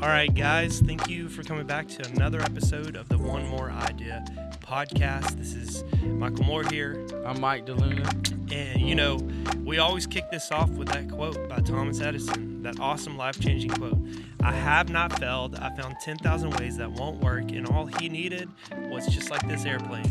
All right, guys, thank you for coming back to another episode of the One More Idea podcast. This is Michael Moore here. I'm Mike DeLuna. And, you know, we always kick this off with that quote by Thomas Edison, that awesome life changing quote I have not failed. I found 10,000 ways that won't work, and all he needed was just like this airplane.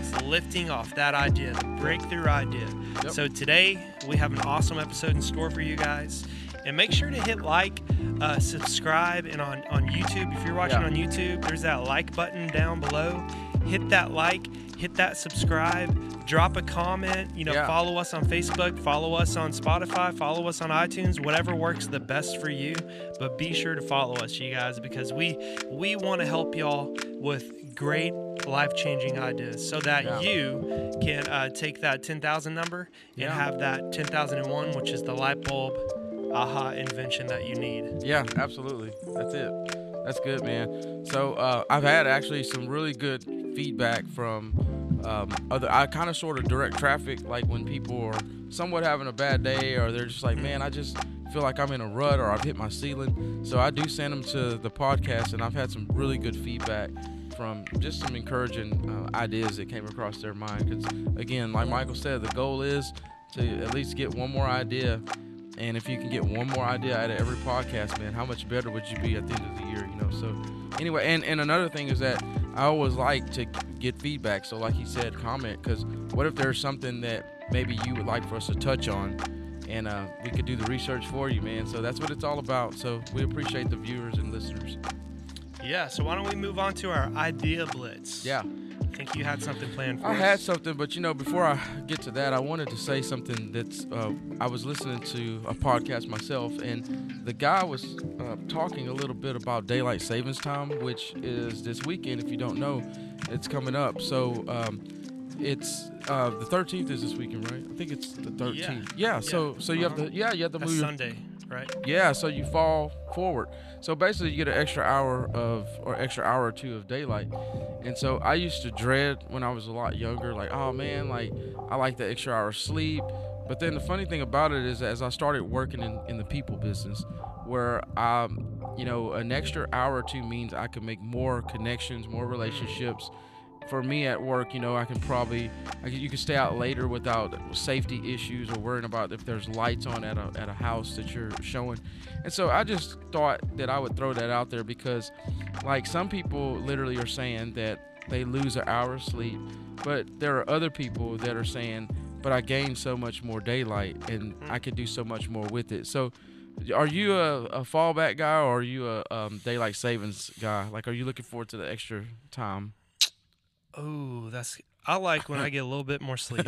It's lifting off that idea, the breakthrough idea. Yep. So today, we have an awesome episode in store for you guys. And make sure to hit like, uh, subscribe, and on, on YouTube, if you're watching Yeah. on YouTube, there's that like button down below. Hit that like, hit that subscribe, drop a comment, you know, Yeah. follow us on Facebook, follow us on Spotify, follow us on iTunes, whatever works the best for you. But be sure to follow us, you guys, because we we want to help y'all with great life-changing ideas so that Yeah. you can uh, take that 10,000 number and Yeah. have that 10,001, which is the light bulb aha invention that you need. Yeah, absolutely. That's it. That's good, man. So uh, I've had actually some really good feedback from um, other. I kind of sort of direct traffic, like when people are somewhat having a bad day, or they're just like, man, I just feel like I'm in a rut, or I've hit my ceiling. So I do send them to the podcast, and I've had some really good feedback from just some encouraging uh, ideas that came across their mind. Because again, like Michael said, the goal is to at least get one more idea and if you can get one more idea out of every podcast, man, how much better would you be at the end of the year? You know. So anyway, and and another thing is that I always like to get feedback. So like he said, comment because what if there's something that maybe you would like for us to touch on, and uh, we could do the research for you, man. So that's what it's all about. So we appreciate the viewers and listeners. Yeah, so why don't we move on to our idea blitz? Yeah. I think you had something planned for I us. had something, but you know, before I get to that, I wanted to say something that's. Uh, I was listening to a podcast myself, and the guy was uh, talking a little bit about daylight savings time, which is this weekend. If you don't know, it's coming up. So um, it's uh, the 13th is this weekend, right? I think it's the 13th. Yeah. Yeah. so so you have Uh-huh. to yeah you have to That's move Sunday, right? yeah, so you fall forward. So basically, you get an extra hour of, or extra hour or two of daylight. And so I used to dread when I was a lot younger, like, oh man, like I like the extra hour of sleep. But then the funny thing about it is, as I started working in, in the people business, where um, you know, an extra hour or two means I can make more connections, more relationships. For me at work, you know, I can probably, I can, you can stay out later without safety issues or worrying about if there's lights on at a, at a house that you're showing. And so I just thought that I would throw that out there because, like, some people literally are saying that they lose an hour of sleep, but there are other people that are saying, but I gain so much more daylight and I can do so much more with it. So, are you a, a fallback guy or are you a um, daylight savings guy? Like, are you looking forward to the extra time? Oh, that's. I like when I get a little bit more sleep.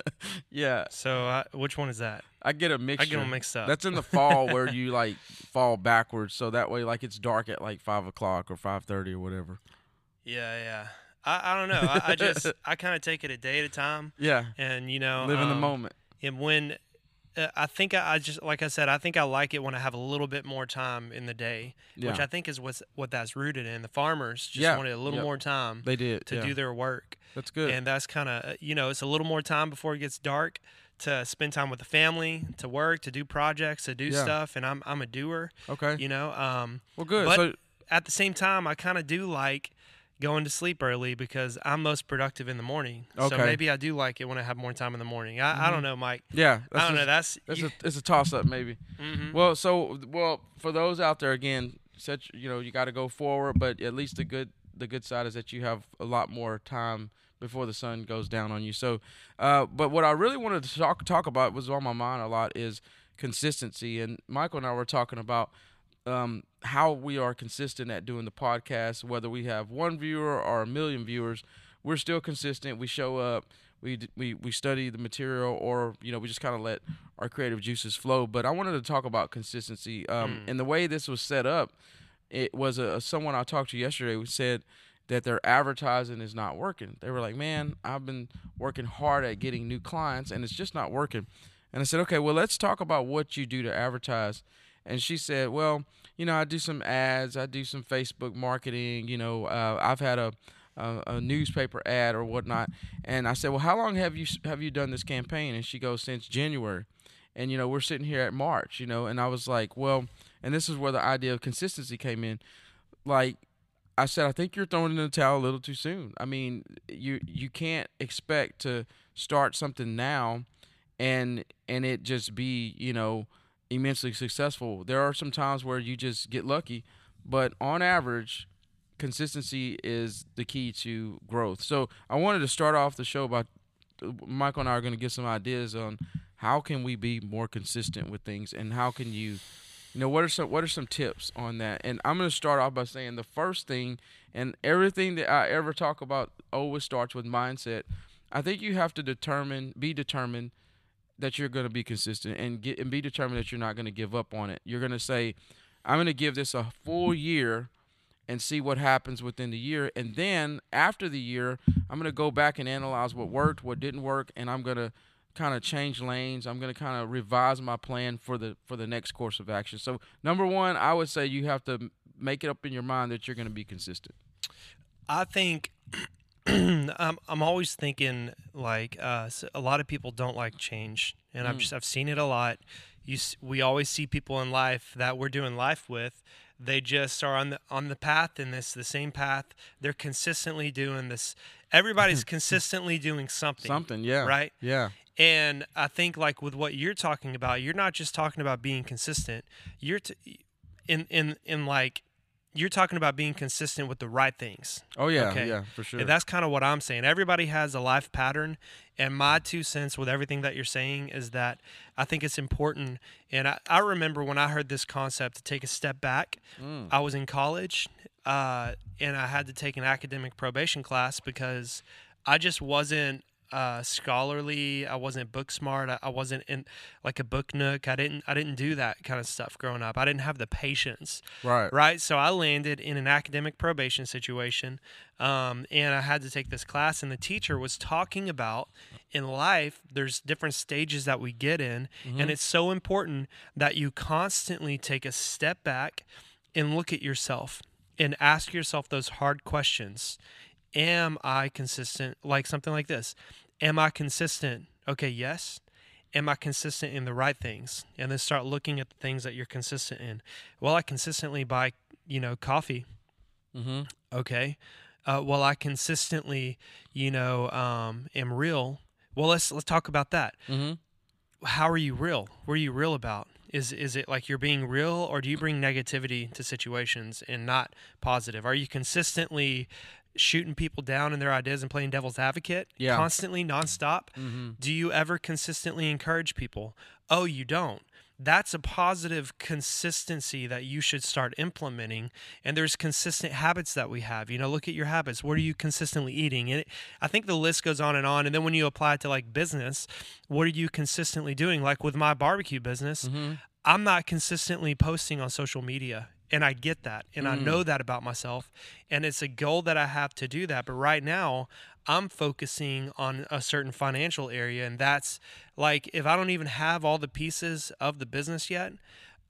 yeah, So, I, which one is that? I get a mixture. I get them mixed up. That's in the fall where you like fall backwards, so that way like it's dark at like five o'clock or five thirty or whatever. yeah, yeah. I, I don't know. I, I just I kind of take it a day at a time, Yeah, and you know, live in the um, moment. And when I think I, I just like I said, I think I like it when I have a little bit more time in the day, Yeah, which I think is what's what that's rooted in. The farmers just Yeah, wanted a little yep. more time they did to yeah. do their work. That's good. and that's kind of you know it's a little more time before it gets dark to spend time with the family to work to do projects to do stuff and i'm, I'm a doer okay, you know um, well, good. but- so at the same time i kind of do like going to sleep early because i'm most productive in the morning so Okay. Mm-hmm. maybe i do like it when i have more time in the morning i, I don't know mike yeah, that's i don't know just- that's It's you, a it's a toss up maybe. mhm. Well, so well for those out there again, such you know you got to go forward, but at least the good the good side is that you have a lot more time before the sun goes down on you. So, uh, but what I really wanted to talk talk about was on my mind a lot is consistency, and Michael and I were talking about um, how we are consistent at doing the podcast, whether we have one viewer or a million viewers, we're still consistent. We show up, we we we study the material, or you know we just kind of let our creative juices flow. But I wanted to talk about consistency, um, Mm. and the way this was set up. It was a someone I talked to yesterday who said that their advertising is not working. They were like, "Man, I've been working hard at getting new clients, and it's just not working." And I said, "Okay, well, let's talk about what you do to advertise." And she said, "Well, you know, I do some ads, I do some Facebook marketing. You know, uh, I've had a, a a newspaper ad or whatnot." And I said, "Well, how long have you have you done this campaign?" And she goes, "Since January." And you know, we're sitting here at March. You know, and I was like, "Well." and this is where the idea of consistency came in. Like I said, I think you're throwing in the towel a little too soon. I mean, you you can't expect to start something now, and and it just be you know immensely successful. There are some times where you just get lucky, but on average, consistency is the key to growth. So I wanted to start off the show by Michael and I are going to get some ideas on how can we be more consistent with things and how can you you know what are some what are some tips on that and i'm going to start off by saying the first thing and everything that i ever talk about always starts with mindset i think you have to determine be determined that you're going to be consistent and get and be determined that you're not going to give up on it you're going to say i'm going to give this a full year and see what happens within the year and then after the year i'm going to go back and analyze what worked what didn't work and i'm going to kind of change lanes. I'm going to kind of revise my plan for the for the next course of action. So number one, I would say you have to make it up in your mind that you're going to be consistent. I think I'm I'm always thinking like uh, a lot of people don't like change, and I've just I've seen it a lot. You we always see people in life that we're doing life with. They just are on the on the path in this the same path. They're consistently doing this. Everybody's consistently doing something. Something, yeah. Right? Yeah. And I think like with what you're talking about, you're not just talking about being consistent. You're t- in in in like you're talking about being consistent with the right things. Oh yeah, okay? yeah, for sure. And that's kind of what I'm saying. Everybody has a life pattern, and my two cents with everything that you're saying is that I think it's important. And I, I remember when I heard this concept to take a step back. Mm. I was in college, uh, and I had to take an academic probation class because I just wasn't uh, scholarly. I wasn't book smart. I, I, wasn't in like a book nook. I didn't I didn't do that kind of stuff growing up. I didn't have the patience. Right. Right. So I landed in an academic probation situation, um, and I had to take this class. And the teacher was talking about in life, there's different stages that we get in, mm-hmm. and it's so important that you constantly take a step back and look at yourself and ask yourself those hard questions am I consistent? Like something like this. Am I consistent? Okay, yes. Am I consistent in the right things? And then start looking at the things that you're consistent in. Well, I consistently buy, you know, coffee. Mm-hmm. Okay. Uh, well, I consistently, you know, um, am real. Well, let's let's talk about that. Mm-hmm. How are you real? What are you real about? Is is it like you're being real, or do you bring negativity to situations and not positive? Are you consistently shooting people down in their ideas and playing devil's advocate yeah. constantly, nonstop? Mm-hmm. Do you ever consistently encourage people? Oh, you don't. That's a positive consistency that you should start implementing. And there's consistent habits that we have. You know, look at your habits. What are you consistently eating? And it, I think the list goes on and on. And then when you apply it to like business, what are you consistently doing? Like with my barbecue business, mm-hmm. I'm not consistently posting on social media and I get that and mm. I know that about myself and it's a goal that I have to do that but right now I'm focusing on a certain financial area and that's like if I don't even have all the pieces of the business yet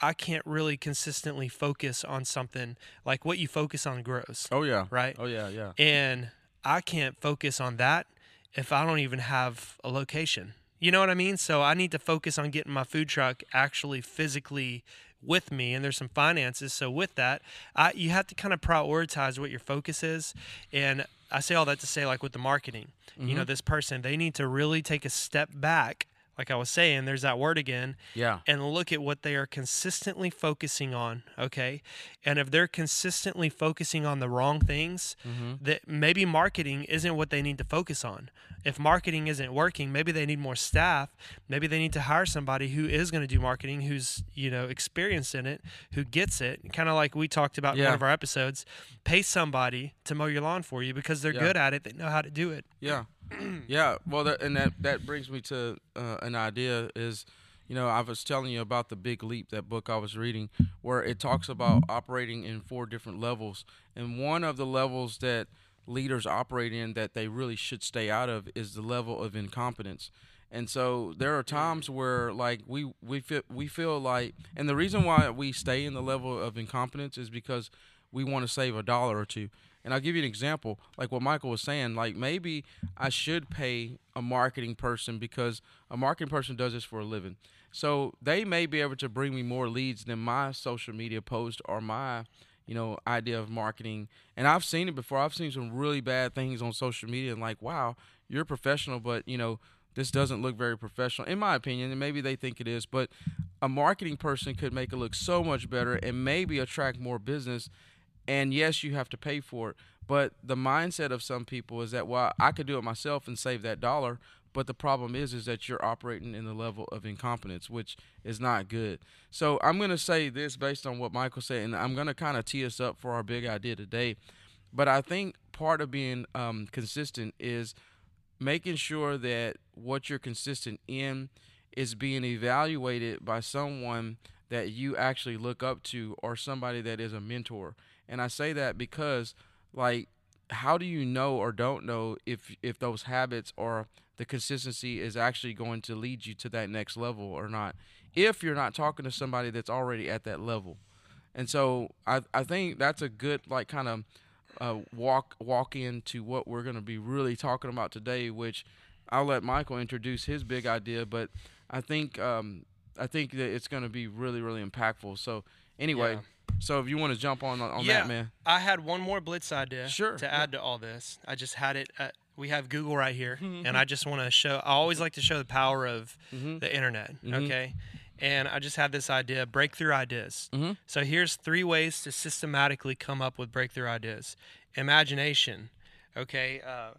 I can't really consistently focus on something like what you focus on grows. Oh yeah. Right? Oh yeah, yeah. And I can't focus on that if I don't even have a location. You know what I mean? So I need to focus on getting my food truck actually physically with me and there's some finances so with that I, you have to kind of prioritize what your focus is and i say all that to say like with the marketing mm-hmm. you know mm-hmm. this person they need to really take a step back like I was saying, there's that word again. Yeah. And look at what they are consistently focusing on. Okay. And if they're consistently focusing on the wrong things, mm-hmm. that maybe marketing isn't what they need to focus on. If marketing isn't working, maybe they need more staff. Maybe they need to hire somebody who is going to do marketing, who's, you know, experienced in it, who gets it. Kind of like we talked about yeah. in one of our episodes. Pay somebody to mow your lawn for you because they're yeah. good at it. They know how to do it. Yeah. yeah, well, that, and that that brings me to uh, an idea is, you know, I was telling you about the Big Leap, that book I was reading, where it talks about operating in four different levels, and one of the levels that leaders operate in that they really should stay out of is the level of incompetence. And so there are times where like we we feel we feel like, and the reason why we stay in the level of incompetence is because we want to save a dollar or two And I'll give you an example, like what Michael was saying. Like maybe I should pay a marketing person because a marketing person does this for a living. So they may be able to bring me more leads than my social media post or my, you know, idea of marketing. And I've seen it before. I've seen some really bad things on social media and like, wow, you're professional, but you know, this doesn't look very professional in my opinion and maybe they think it is but a marketing person could make it look so much better and maybe attract more business and yes you have to pay for it. But the mindset of some people is that well i could do it myself and save that dollar. But the problem is is that you're operating in the level of incompetence which is not good. So i'm going to say this based on what michael said and i'm going to kind of tee us up for our big idea today. But i think part of being um, consistent is making sure that what you're consistent in is being evaluated by someone that you actually look up to or somebody that is a mentor. And I say that because like how do you know or don't know if if those habits or the consistency is actually going to lead you to that next level or not if you're not talking to somebody that's already at that level. And so I I think that's a good like kind of uh, walk walk into what we're going to be really talking about today, which I'll let Michael introduce his big idea, but I think um, I think that it's going to be really really impactful. So anyway, yeah. So if you want to jump on on yeah, that, man. I had one more blitz idea sure. to add to all this. I just had it. At, we have Google right here, and I just want to show. I always like to show the power of mm-hmm. the internet. Mm-hmm. Okay, and I just had this idea breakthrough ideas. Mm-hmm. So here's three ways to systematically come up with breakthrough ideas imagination, okay? Uh,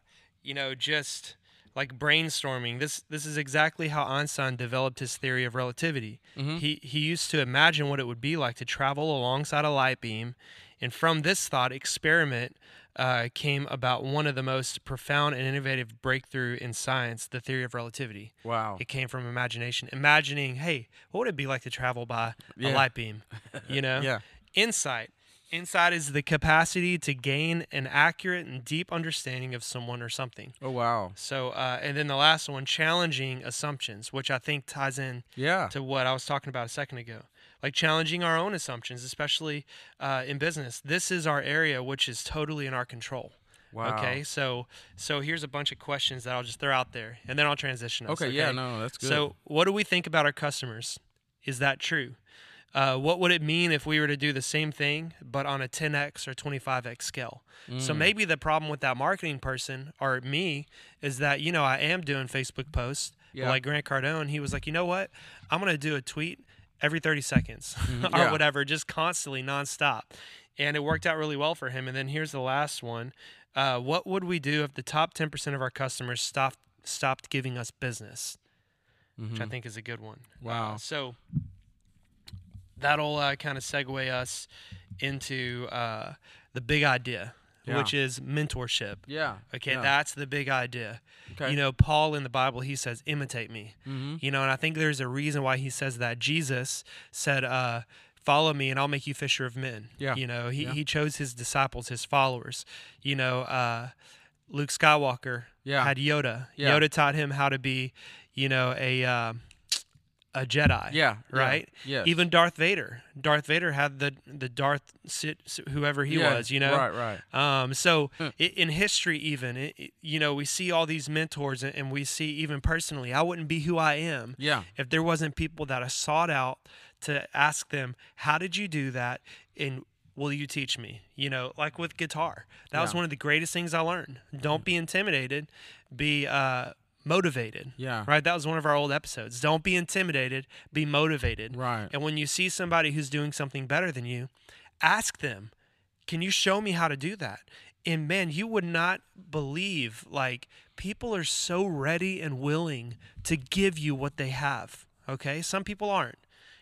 you know, just like brainstorming. This this is exactly how Einstein developed his theory of relativity. Mm-hmm. He he used to imagine what it would be like to travel alongside a light beam, and from this thought experiment uh, came about one of the most profound and innovative breakthrough in science, the theory of relativity. Wow! It came from imagination, imagining, hey, what would it be like to travel by yeah. a light beam? You know, yeah. Insight. Insight is the capacity to gain an accurate and deep understanding of someone or something. Oh wow! So, uh, and then the last one, challenging assumptions, which I think ties in yeah. to what I was talking about a second ago, like challenging our own assumptions, especially uh, in business. This is our area which is totally in our control. Wow. Okay, so so here's a bunch of questions that I'll just throw out there, and then I'll transition. Us, okay, okay, yeah, no, that's good. So, what do we think about our customers? Is that true? Uh, what would it mean if we were to do the same thing but on a 10x or 25x scale? Mm. So maybe the problem with that marketing person or me is that you know I am doing Facebook posts. Yeah. Like Grant Cardone, he was like, you know what? I'm gonna do a tweet every 30 seconds mm-hmm. or yeah. whatever, just constantly, nonstop. And it worked out really well for him. And then here's the last one. Uh, what would we do if the top 10% of our customers stopped stopped giving us business? Mm-hmm. Which I mm-hmm. think is a good one. Wow. Uh, so that'll uh, kind of segue us into uh, the big idea, yeah. which is mentorship. Yeah. Okay, yeah. that's the big idea. Okay. You know, Paul in the Bible, he says, imitate me. Mm-hmm. You know, and I think there's a reason why he says that. Jesus said, uh, follow me and I'll make you fisher of men. Yeah. You know, he, yeah. he chose his disciples, his followers. You know, uh, Luke Skywalker yeah. had Yoda. Yeah. Yoda taught him how to be, you know, a uh, a Jedi. Yeah. Right. Yeah. Even Darth Vader. Darth Vader had the the Darth whoever he yeah, was. You know. Right. Right. Um. So in history, even it, you know, we see all these mentors, and we see even personally, I wouldn't be who I am. Yeah. If there wasn't people that I sought out to ask them, how did you do that? And will you teach me? You know, like with guitar, that yeah. was one of the greatest things I learned. Don't be intimidated. Be uh motivated. Yeah. Right? That was one of our old episodes. Don't be intimidated, be motivated. Right. And when you see somebody who's doing something better than you, ask them, "Can you show me how to do that?" And man, you would not believe like people are so ready and willing to give you what they have. Okay? Some people aren't.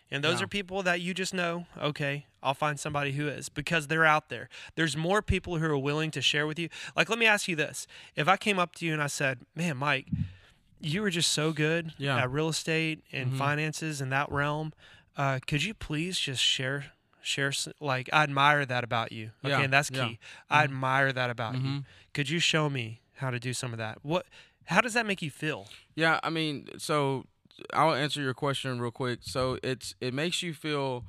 And those are people that you just know, okay, I'll find somebody who is because they're out there. There's more people who are willing to share with you. Like, let me ask you this. If I came up to you and I said, man, Mike, you were just so good yeah. at real estate and mm-hmm. finances in that realm. Uh, could you please just share share like I admire that about you. Okay, yeah. and that's key. Yeah. I mm-hmm. admire that about mm-hmm. you. Could you show me how to do some of that? What how does that make you feel? Yeah, I mean, so I'll answer your question real quick. So it's it makes you feel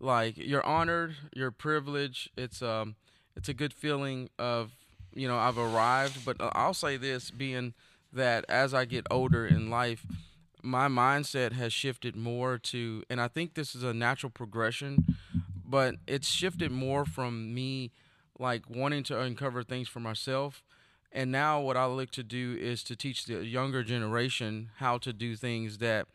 like you're honored, you're privileged. It's um it's a good feeling of you know I've arrived. But I'll say this, being that as I get older in life, my mindset has shifted more to, and I think this is a natural progression, but it's shifted more from me like wanting to uncover things for myself. And now what I look to do is to teach the younger generation how to do things that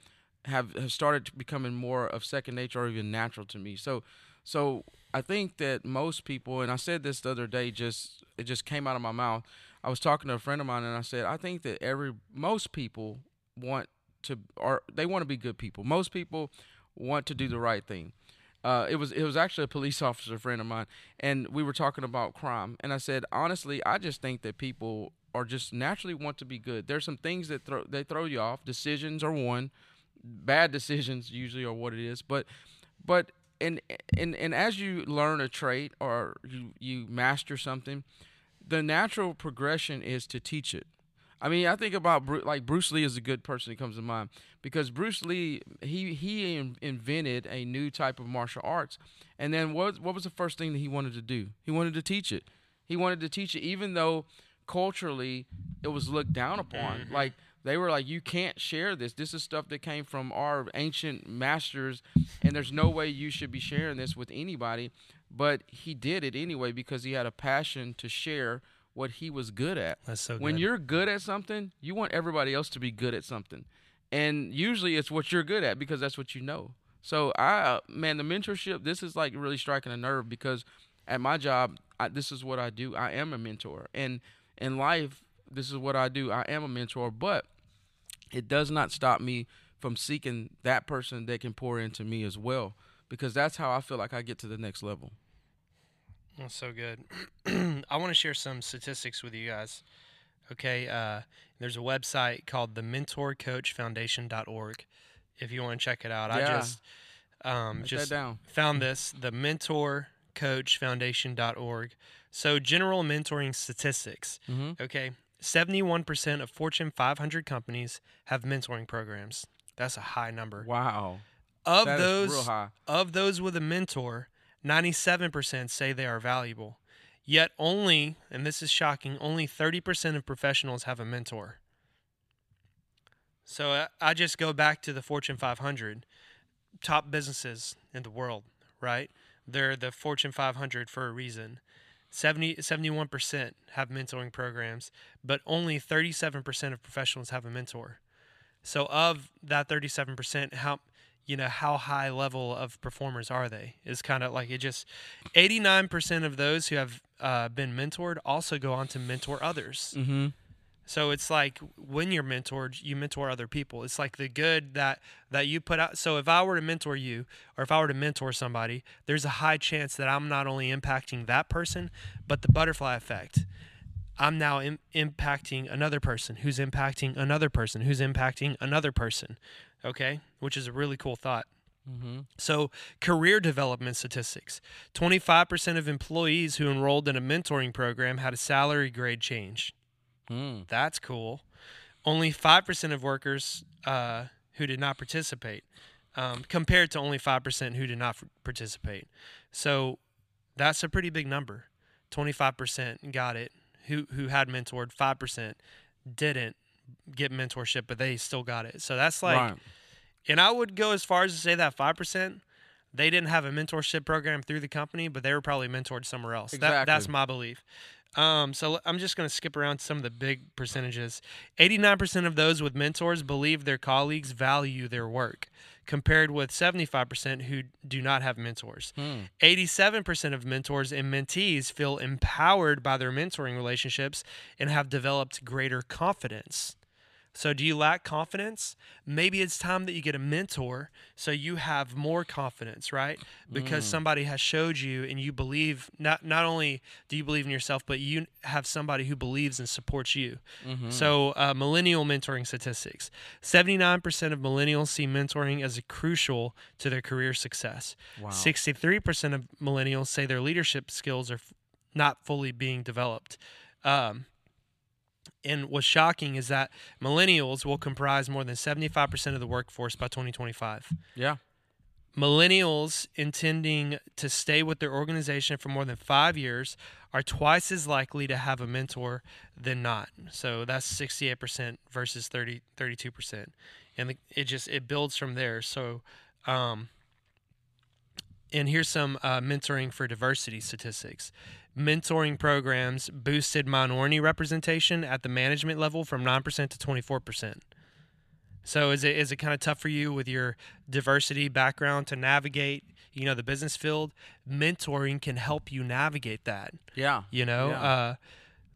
have, have started becoming more of second nature or even natural to me. So so I think that most people, and I said this the other day, just it just came out of my mouth. I was talking to a friend of mine, and I said I think that every most people want to, or they want to be good people. Most people want to do the right thing. Uh, it was it was actually a police officer friend of mine, and we were talking about crime. And I said honestly, I just think that people are just naturally want to be good. There's some things that throw they throw you off. Decisions are one. Bad decisions usually are what it is, but but and and and as you learn a trait or you you master something, the natural progression is to teach it. I mean, I think about like Bruce Lee is a good person that comes to mind because Bruce Lee he he invented a new type of martial arts, and then what what was the first thing that he wanted to do? He wanted to teach it. He wanted to teach it, even though culturally it was looked down upon. Mm-hmm. Like they were like, you can't share this. This is stuff that came from our ancient masters, and there's no way you should be sharing this with anybody. But he did it anyway because he had a passion to share what he was good at. That's so good. When you're good at something, you want everybody else to be good at something. And usually it's what you're good at because that's what you know. So I uh, man, the mentorship, this is like really striking a nerve because at my job, I, this is what I do. I am a mentor. And in life, this is what I do. I am a mentor, but it does not stop me from seeking that person that can pour into me as well because that's how I feel like I get to the next level. That's so good. I want to share some statistics with you guys. Okay, uh, there's a website called the mentorcoachfoundation.org if you want to check it out. Yeah. I just um, just found this, the mentorcoachfoundation.org. So general mentoring statistics. Mm-hmm. Okay, 71% of Fortune 500 companies have mentoring programs. That's a high number. Wow. Of that those of those with a mentor, 97% say they are valuable. Yet only, and this is shocking, only 30% of professionals have a mentor. So uh, I just go back to the Fortune 500, top businesses in the world, right? They're the Fortune 500 for a reason. 70, 71% have mentoring programs, but only 37% of professionals have a mentor. So of that 37%, how you know how high level of performers are they? Is kind of like it just 89% of those who have uh, been mentored also go on to mentor others. Mm-hmm. So it's like when you're mentored, you mentor other people. It's like the good that that you put out. So if I were to mentor you, or if I were to mentor somebody, there's a high chance that I'm not only impacting that person, but the butterfly effect. I'm now Im- impacting another person who's impacting another person who's impacting another person. Okay, which is a really cool thought. Mm-hmm. So, career development statistics 25% of employees who enrolled in a mentoring program had a salary grade change. Mm. That's cool. Only 5% of workers uh, who did not participate, um, compared to only 5% who did not f- participate. So that's a pretty big number. 25% got it who, who had mentored, 5% didn't get mentorship, but they still got it. So that's like, right. and I would go as far as to say that 5%. They didn't have a mentorship program through the company, but they were probably mentored somewhere else. Exactly. That, that's my belief. Um, so I'm just going to skip around some of the big percentages. 89% of those with mentors believe their colleagues value their work, compared with 75% who do not have mentors. Hmm. 87% of mentors and mentees feel empowered by their mentoring relationships and have developed greater confidence. So, do you lack confidence? Maybe it's time that you get a mentor so you have more confidence, right? Because mm. somebody has showed you and you believe not not only do you believe in yourself, but you have somebody who believes and supports you. Mm-hmm. So, uh, millennial mentoring statistics 79% of millennials see mentoring as crucial to their career success. Wow. 63% of millennials say their leadership skills are f- not fully being developed. Um, and what's shocking is that millennials will comprise more than 75% of the workforce by 2025. Yeah. Millennials intending to stay with their organization for more than five years are twice as likely to have a mentor than not. So that's 68% versus 30, 32%. And it just, it builds from there. So, um, and here's some uh, mentoring for diversity statistics. Mentoring programs boosted minority representation at the management level from 9% to 24%. So is it is it kind of tough for you with your diversity background to navigate, you know, the business field? Mentoring can help you navigate that. Yeah. You know, Yeah. uh,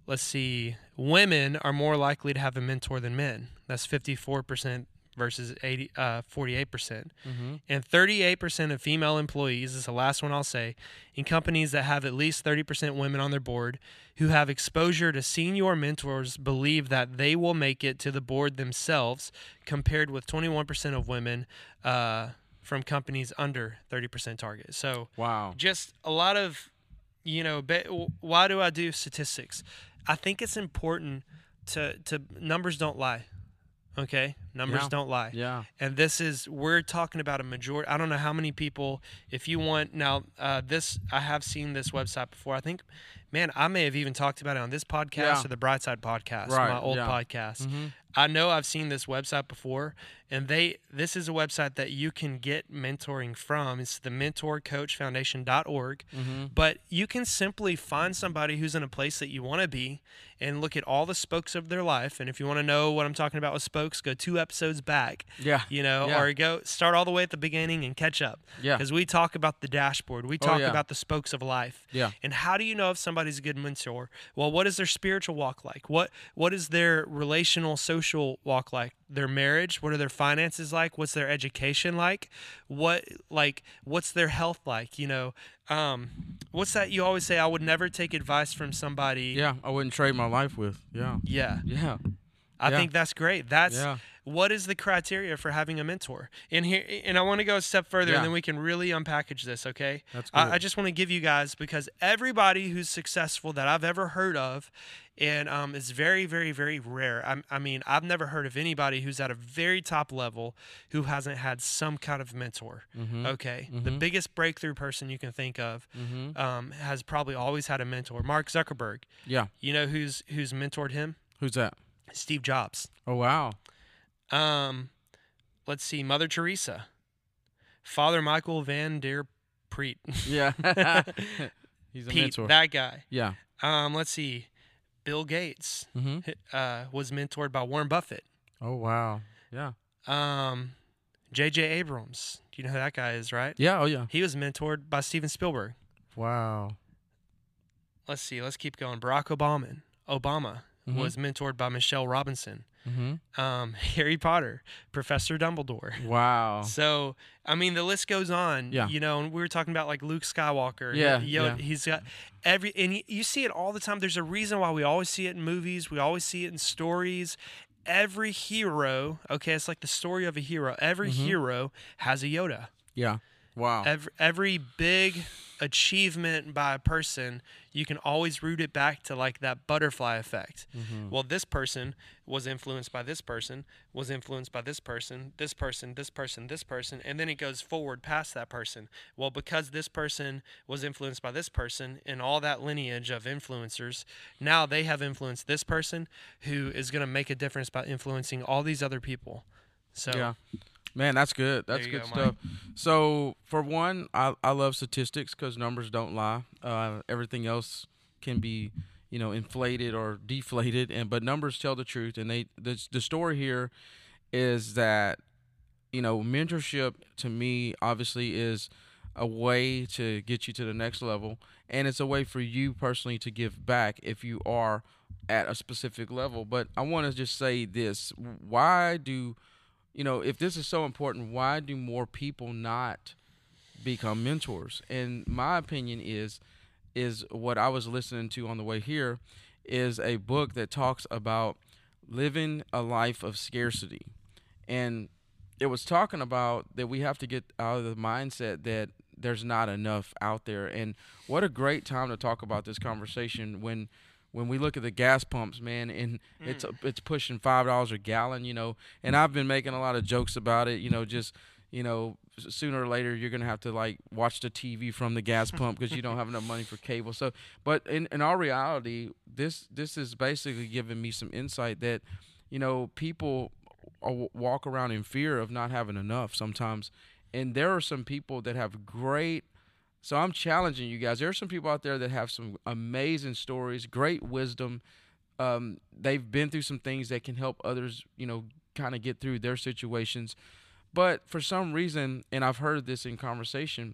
let's see, women are more likely to have a mentor than men. That's 54% versus 80, uh, 48%. Mm-hmm. And 38% of female employees, this is the last one I'll say, in companies that have at least 30% women on their board who have exposure to senior mentors believe that they will make it to the board themselves, compared with 21% of women uh, from companies under 30% target. So Wow. just a lot of, you know, be, why do I do statistics? I think it's important to, to numbers don't lie. Okay, numbers Yeah. don't lie Yeah. and this is we're talking about a majority i don't know how many people if you want now uh, this i have seen this website before i think man i may have even talked about it on this podcast Yeah. or the brightside podcast Right, my old yeah. podcast Mm-hmm. i know i've seen this website before and they this is a website that you can get mentoring from it's the mentorcoachfoundation.org Mm-hmm. but you can simply find somebody who's in a place that you want to be and look at all the spokes of their life and if you want to know what i'm talking about with spokes go two episodes back Yeah. you know, Yeah. or go start all the way at the beginning and catch up. Yeah. Because we talk about the dashboard, we Oh, talk yeah. about the spokes of life. Yeah. And how do you know if somebody's a good mentor? Well, what is their spiritual walk like? What what is their relational social walk like? Their marriage? What are their finances like? What's their education like? What like what's their health like? You know, um, what's that you always say? I would never take advice from somebody. Yeah. I wouldn't trade my life with. Yeah. Yeah. Yeah. I Yeah. think that's great. That's Yeah. what is the criteria for having a mentor? And here, and I want to go a step further, Yeah. and then we can really unpackage this. Okay, That's good. I, I just want to give you guys because everybody who's successful that I've ever heard of, and um, it's very, very, very rare. I, I mean, I've never heard of anybody who's at a very top level who hasn't had some kind of mentor. mm-hmm. Okay, the Mhm. biggest breakthrough person you can think of Mm-hmm. um, has probably always had a mentor. Mark Zuckerberg. Yeah. You know who's who's mentored him? Who's that? Steve Jobs. Oh wow. Um, let's see, Mother Teresa, Father Michael Van Der Peet, Yeah. He's a Pete, mentor. that guy. yeah. Um, let's see, Bill Gates Mm-hmm. uh, was mentored by Warren Buffett. Oh wow. Yeah. Um, J.J. Abrams, do you know who that guy is, right? Yeah. Oh yeah. He was mentored by Steven Spielberg. Wow. Let's see, let's keep going. Barack Obama, Obama Mhm. was mentored by Michelle Robinson. Mm-hmm. Um, Harry Potter, Professor Dumbledore. Wow. So I mean, the list goes on. Yeah. You know, and we were talking about like Luke Skywalker. Yeah, Yo- yeah. He's got every, and you, you see it all the time. There's a reason why we always see it in movies. We always see it in stories. Every hero, okay, it's like the story of a hero. Every Mhm. hero has a Yoda. Yeah. Wow. Every, every big achievement by a person, you can always root it back to like that butterfly effect. Mhm. Well, this person was influenced by this person, was influenced by this person, this person, this person, this person, and then it goes forward past that person. Well, because this person was influenced by this person and all that lineage of influencers, now they have influenced this person who is going to make a difference by influencing all these other people. So, Yeah. Man, that's good. That's good go, stuff. So, for one, I, I love statistics because numbers don't lie. Uh, everything else can be, you know, inflated or deflated, and but numbers tell the truth. And they the the story here is that, you know, mentorship to me obviously is a way to get you to the next level, and it's a way for you personally to give back if you are at a specific level. But I want to just say this: Why do you know, if this is so important, why do more people not become mentors? And my opinion is is what I was listening to on the way here is a book that talks about living a life of scarcity. And it was talking about that we have to get out of the mindset that there's not enough out there. And what a great time to talk about this conversation when when we look at the gas pumps, man, and mm. it's it's pushing five dollars a gallon, you know. And I've been making a lot of jokes about it, you know, just you know, sooner or later you're gonna have to like watch the TV from the gas pump because you don't have enough money for cable. So, but in in our reality, this this is basically giving me some insight that, you know, people walk around in fear of not having enough sometimes, and there are some people that have great. So I'm challenging you guys. There are some people out there that have some amazing stories, great wisdom. Um, they've been through some things that can help others, you know, kind of get through their situations but for some reason, and I've heard this in conversation,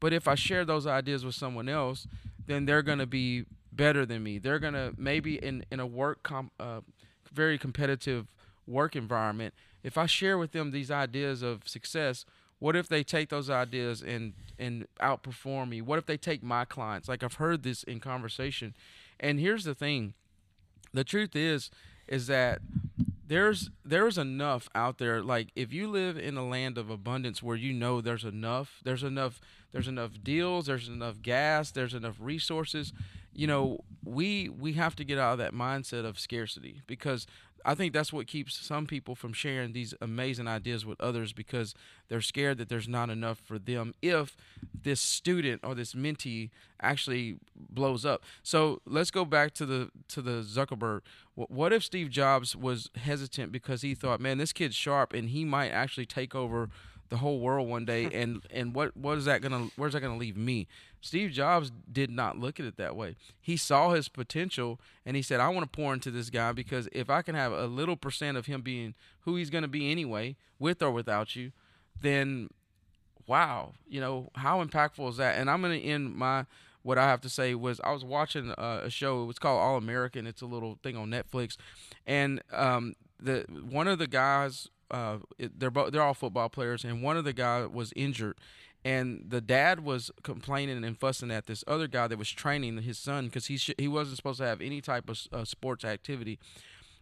but if I share those ideas with someone else, then they're going to be better than me. They're going to maybe in in a work uh, very competitive work environment. If I share with them these ideas of success, what if they take those ideas and and outperform me? What if they take my clients? Like I've heard this in conversation. And here's the thing. The truth is is that there's there's enough out there like if you live in a land of abundance where you know there's enough there's enough there's enough deals there's enough gas there's enough resources you know we we have to get out of that mindset of scarcity because I think that's what keeps some people from sharing these amazing ideas with others because they're scared that there's not enough for them if this student or this mentee actually blows up. So let's go back to the to the Zuckerberg. What if Steve Jobs was hesitant because he thought, man, this kid's sharp and he might actually take over the whole world one day and and what what is that gonna where's that gonna leave me steve jobs did not look at it that way he saw his potential and he said i want to pour into this guy because if i can have a little percent of him being who he's gonna be anyway with or without you then wow you know how impactful is that and i'm gonna end my what I have to say was I was watching uh, a show. It was called All American. It's a little thing on Netflix, and um, the one of the guys uh, it, they're both they're all football players, and one of the guys was injured, and the dad was complaining and fussing at this other guy that was training his son because he sh- he wasn't supposed to have any type of uh, sports activity,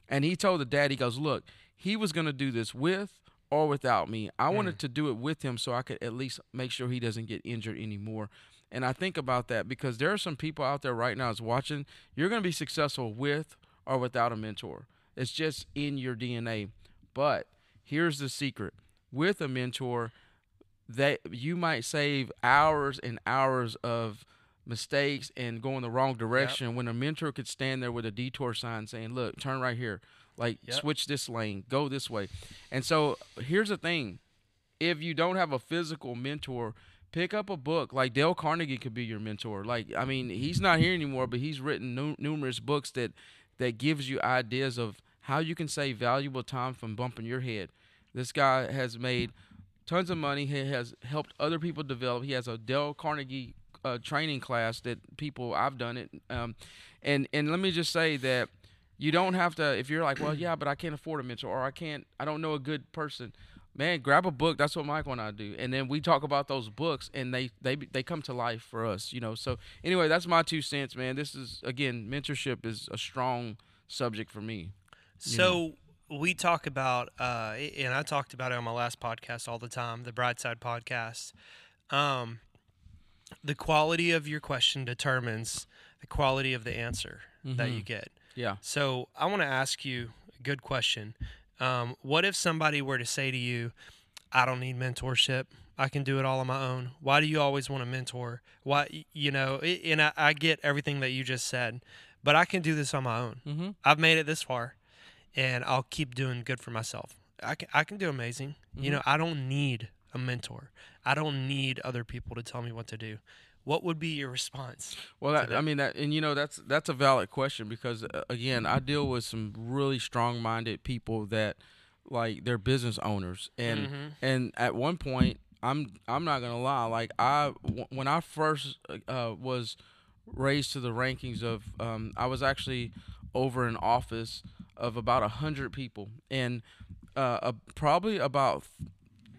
and he told the dad he goes, look, he was gonna do this with or without me. I mm. wanted to do it with him so I could at least make sure he doesn't get injured anymore. And I think about that because there are some people out there right now is watching. You're going to be successful with or without a mentor. It's just in your DNA. But here's the secret with a mentor that you might save hours and hours of mistakes and going the wrong direction yep. when a mentor could stand there with a detour sign saying look turn right here like yep. switch this lane go this way and so here's the thing if you don't have a physical mentor pick up a book like dale carnegie could be your mentor like i mean he's not here anymore but he's written nu- numerous books that that gives you ideas of how you can save valuable time from bumping your head. This guy has made tons of money. He has helped other people develop. He has a Dale Carnegie uh, training class that people I've done it. Um, and and let me just say that you don't have to if you're like, well, yeah, but I can't afford a mentor or I can't, I don't know a good person. Man, grab a book. That's what Michael and I do, and then we talk about those books, and they they they come to life for us, you know. So anyway, that's my two cents, man. This is again, mentorship is a strong subject for me. So know. We talk about, uh, and I talked about it on my last podcast all the time, the Brightside podcast. Um, the quality of your question determines the quality of the answer mm-hmm. that you get. Yeah. So I want to ask you a good question. Um, what if somebody were to say to you, I don't need mentorship. I can do it all on my own. Why do you always want a mentor? Why, you know, and I, I get everything that you just said, but I can do this on my own. Mm-hmm. I've made it this far and I'll keep doing good for myself. I can, I can do amazing. Mm-hmm. You know, I don't need a mentor. I don't need other people to tell me what to do. What would be your response? Well, that, I mean that, and you know that's that's a valid question because uh, again, I deal with some really strong-minded people that like they're business owners, and mm-hmm. and at one point, I'm I'm not gonna lie, like I w- when I first uh, was raised to the rankings of, um, I was actually over in office of about a hundred people, and uh, uh, probably about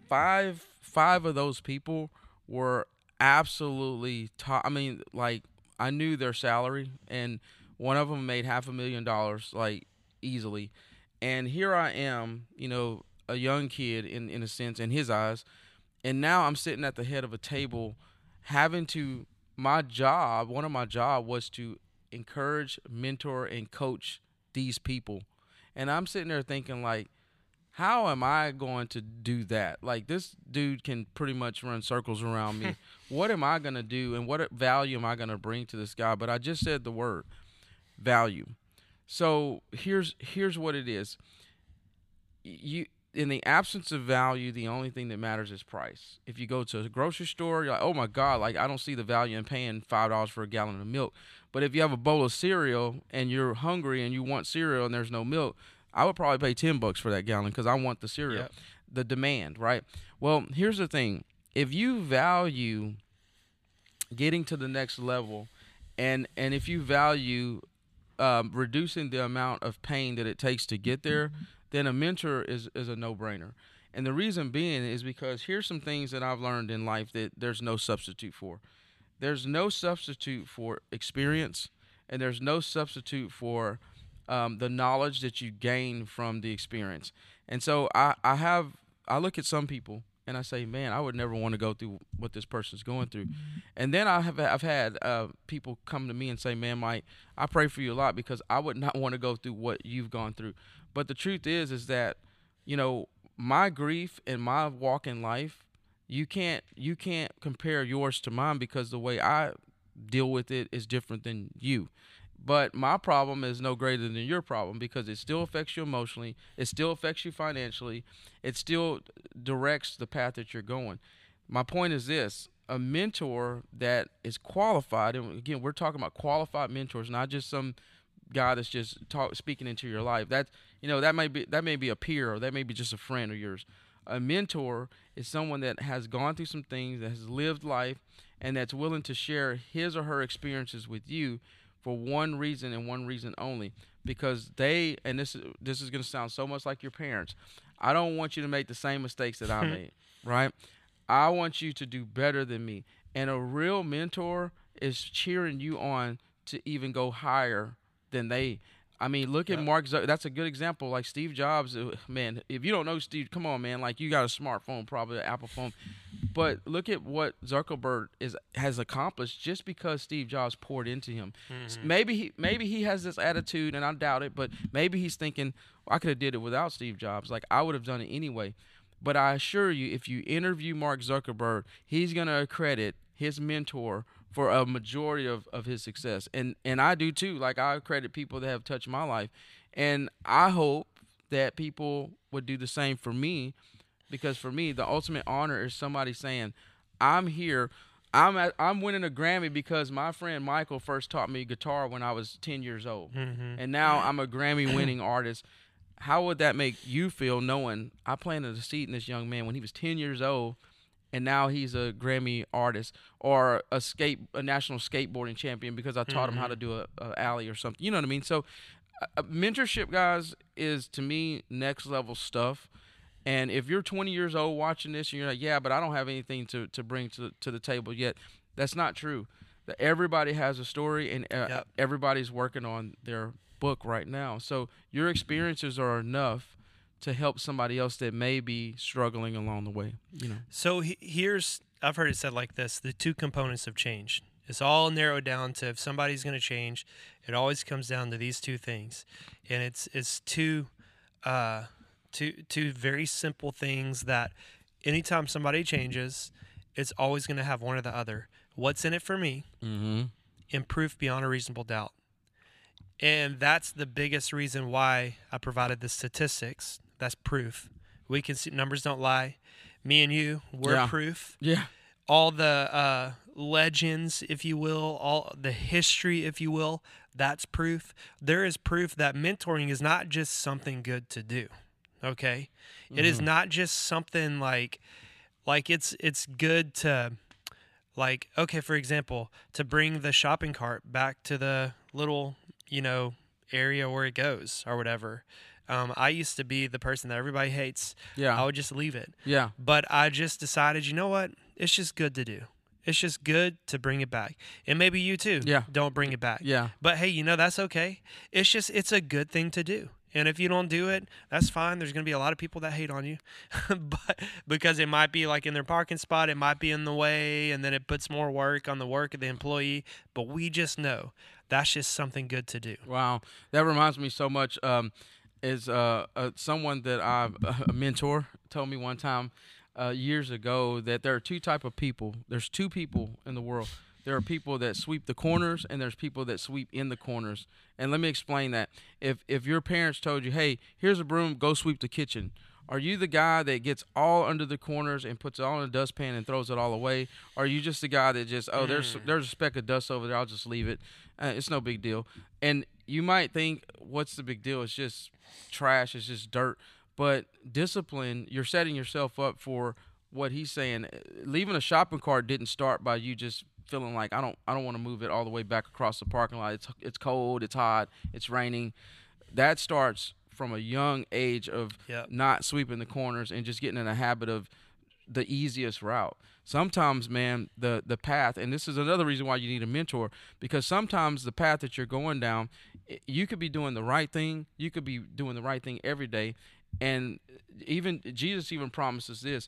five five of those people were absolutely top. I mean, like I knew their salary, and one of them made half a million dollars, like easily. And here I am, you know, a young kid in in a sense in his eyes, and now I'm sitting at the head of a table, having to. My job, one of my job was to encourage, mentor, and coach these people. And I'm sitting there thinking like, how am I going to do that? Like this dude can pretty much run circles around me. what am I going to do and what value am I going to bring to this guy? But I just said the word value. So here's here's what it is. You in the absence of value, the only thing that matters is price. If you go to a grocery store, you're like, oh my God, like I don't see the value in paying five dollars for a gallon of milk. But if you have a bowl of cereal and you're hungry and you want cereal and there's no milk, I would probably pay ten bucks for that gallon because I want the cereal. Yep. The demand, right? Well, here's the thing: if you value getting to the next level, and and if you value um, reducing the amount of pain that it takes to get there, then a mentor is is a no brainer. And the reason being is because here's some things that I've learned in life that there's no substitute for. There's no substitute for experience, and there's no substitute for um, the knowledge that you gain from the experience. And so I, I have I look at some people and I say, man, I would never want to go through what this person's going through. And then I have I've had uh, people come to me and say, man, Mike, I pray for you a lot because I would not want to go through what you've gone through. But the truth is, is that you know my grief and my walk in life, you can't you can't compare yours to mine because the way I deal with it is different than you. But my problem is no greater than your problem because it still affects you emotionally, it still affects you financially, it still directs the path that you're going. My point is this a mentor that is qualified, and again, we're talking about qualified mentors, not just some guy that's just talk, speaking into your life. That you know that may be that may be a peer or that may be just a friend of yours. A mentor is someone that has gone through some things, that has lived life, and that's willing to share his or her experiences with you for one reason and one reason only because they and this this is going to sound so much like your parents. I don't want you to make the same mistakes that I made, right? I want you to do better than me. And a real mentor is cheering you on to even go higher than they I mean, look at Mark. Zuck- that's a good example. Like Steve Jobs, uh, man. If you don't know Steve, come on, man. Like you got a smartphone, probably an Apple phone. But look at what Zuckerberg is has accomplished just because Steve Jobs poured into him. Mm-hmm. Maybe he maybe he has this attitude, and I doubt it. But maybe he's thinking, well, I could have did it without Steve Jobs. Like I would have done it anyway. But I assure you, if you interview Mark Zuckerberg, he's gonna accredit his mentor for a majority of, of his success. And and I do too. Like I credit people that have touched my life. And I hope that people would do the same for me because for me the ultimate honor is somebody saying, I'm here. I'm at, I'm winning a Grammy because my friend Michael first taught me guitar when I was 10 years old. Mm-hmm. And now I'm a Grammy winning artist. How would that make you feel knowing I planted a seed in this young man when he was 10 years old and now he's a Grammy artist or a skate a national skateboarding champion because I taught mm-hmm. him how to mm-hmm. do a, a, ollie or something. You know what I mean? So uh, mentorship, guys, is to me next level stuff. And if you're 20 years old watching this and you're like, yeah, but I don't have anything to, to bring to, to the table yet, that's not true. That everybody has a story and uh, yep. everybody's working on their book right now. So your experiences are enough to help somebody else that may be struggling along the way. You know. So he, here's I've heard it said like this: the two components of change. It's all narrowed down to if somebody's going to change, it always comes down to these two things, and it's it's two, uh, two two very simple things that anytime somebody changes, it's always going to have one or the other. What's in it for me? Mm-hmm. Improve beyond a reasonable doubt. And that's the biggest reason why I provided the statistics that's proof. We can see numbers don't lie. Me and you, we're yeah. proof. Yeah. All the uh, legends, if you will, all the history, if you will, that's proof. There is proof that mentoring is not just something good to do. Okay, mm-hmm. it is mm-hmm. not just something like, like it's it's good to, like okay, for example, to bring the shopping cart back to the little you know area where it goes or whatever um, I used to be the person that everybody hates. Yeah. I would just leave it. Yeah. But I just decided, you know what? It's just good to do. It's just good to bring it back. And maybe you too. Yeah. Don't bring it back. Yeah. But hey, you know, that's okay. It's just, it's a good thing to do. And if you don't do it, that's fine. There's going to be a lot of people that hate on you, but because it might be like in their parking spot, it might be in the way, and then it puts more work on the work of the employee. But we just know that's just something good to do. Wow, that reminds me so much. Um, is uh, uh someone that I a mentor told me one time uh, years ago that there are two type of people. There's two people in the world. There are people that sweep the corners, and there's people that sweep in the corners. And let me explain that. If if your parents told you, "Hey, here's a broom, go sweep the kitchen," are you the guy that gets all under the corners and puts it all in a dustpan and throws it all away? Or are you just the guy that just, oh, there's Mm. there's a speck of dust over there, I'll just leave it. Uh, it's no big deal. And you might think, what's the big deal? It's just trash. It's just dirt. But discipline, you're setting yourself up for what he's saying. Leaving a shopping cart didn't start by you just feeling like I don't I don't want to move it all the way back across the parking lot. It's it's cold, it's hot, it's raining. That starts from a young age of Yep. not sweeping the corners and just getting in a habit of the easiest route. Sometimes, man, the the path, and this is another reason why you need a mentor, because sometimes the path that you're going down, you could be doing the right thing, you could be doing the right thing every day, and even Jesus even promises this.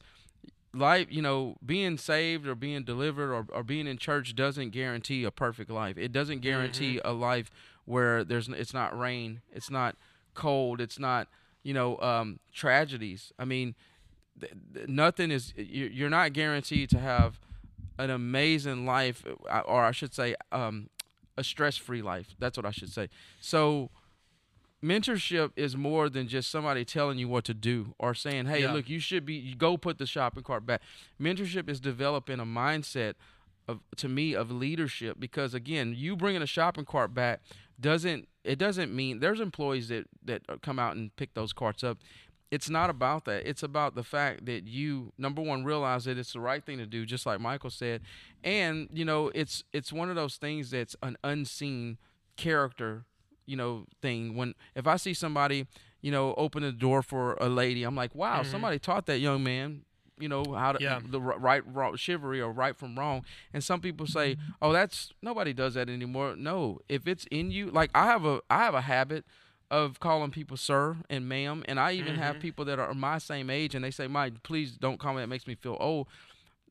Life, you know, being saved or being delivered or, or being in church doesn't guarantee a perfect life. It doesn't guarantee a life where there's it's not rain, it's not cold, it's not you know um, tragedies. I mean, nothing is you- you're not guaranteed to have an amazing life uh, or i should say um, a stress-free life. That's what i should say. So mentorship is more than just somebody telling you what to do or saying hey Yeah. look you should be you go put the shopping cart back. Mentorship is developing a mindset of to me of leadership because again you bringing a shopping cart back doesn't it doesn't mean there's employees that that come out and pick those carts up it's not about that. It's about the fact that you number one realize that it's the right thing to do, just like Michael said, and you know it's it's one of those things that's an unseen character, you know, thing. When if I see somebody, you know, open the door for a lady, I'm like, wow, Mhm. somebody taught that young man. You know how to Yeah. the right, wrong, chivalry or right from wrong, and some people say, "Oh, that's nobody does that anymore." No, if it's in you, like I have a I have a habit of calling people sir and ma'am, and I even have Mhm. people that are my same age, and they say, "Mike, please don't call me. That makes me feel old."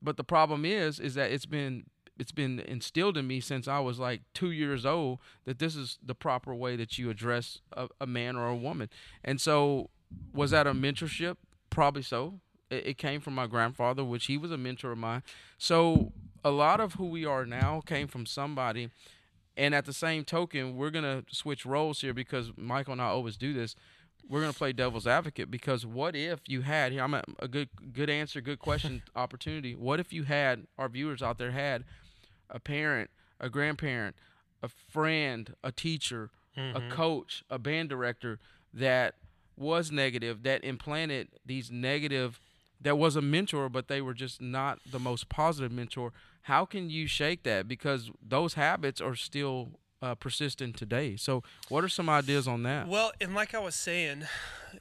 But the problem is, is that it's been it's been instilled in me since I was like two years old that this is the proper way that you address a, a man or a woman. And so, was that a mentorship? Probably so. It, it came from my grandfather, which he was a mentor of mine. So a lot of who we are now came from somebody. And at the same token, we're gonna switch roles here because Michael and I always do this. We're gonna play devil's advocate because what if you had here? I'm a, a good good answer, good question, opportunity. What if you had our viewers out there had a parent, a grandparent, a friend, a teacher, a Mhm. coach, a band director that was negative, that implanted these negative, that was a mentor, but they were just not the most positive mentor. How can you shake that? Because those habits are still uh, persistent today. So, what are some ideas on that? Well, and like I was saying,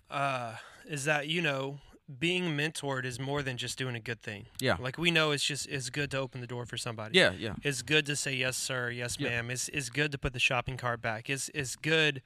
uh, is that you know being mentored is more than just doing a good thing. Yeah. Like we know it's just it's good to open the door for somebody. Yeah, yeah, It's good to say yes, sir, yes, Yeah. ma'am. It's it's good to put the shopping cart back. It's it's good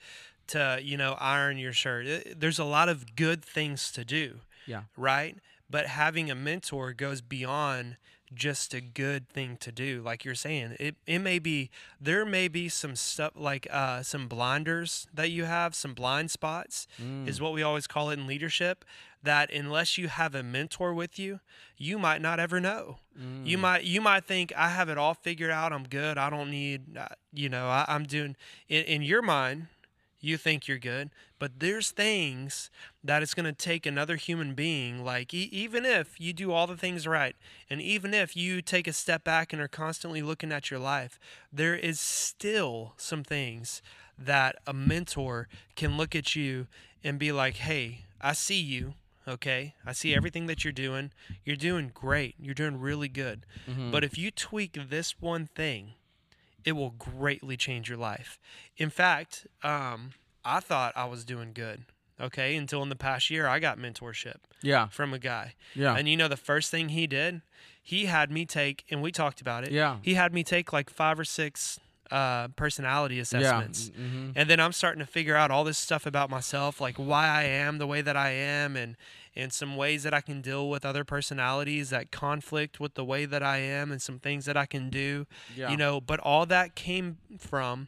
to you know iron your shirt. It- there's a lot of good things to do. Yeah. Right. But having a mentor goes beyond just a good thing to do like you're saying it it may be there may be some stuff like uh some blinders that you have some blind spots Mm. is what we always call it in leadership that unless you have a mentor with you you might not ever know Mm. you might you might think i have it all figured out i'm good i don't need uh, you know I, i'm doing in, in your mind you think you're good but there's things that it's going to take another human being like e- even if you do all the things right and even if you take a step back and are constantly looking at your life there is still some things that a mentor can look at you and be like hey i see you okay? I see everything that you're doing. You're doing great. You're doing really good. Mhm. but if you tweak this one thing it will greatly change your life. In fact, um, I thought I was doing good. Okay, until in the past year, I got mentorship yeah, from a guy, yeah, and you know the first thing he did, he had me take, and we talked about it. yeah, He had me take like five or six uh, personality assessments. Yeah. hmm And then I'm starting to figure out all this stuff about myself, like why I am the way that I am, and and some ways that I can deal with other personalities that conflict with the way that I am, and some things that I can do yeah. you know but all that came from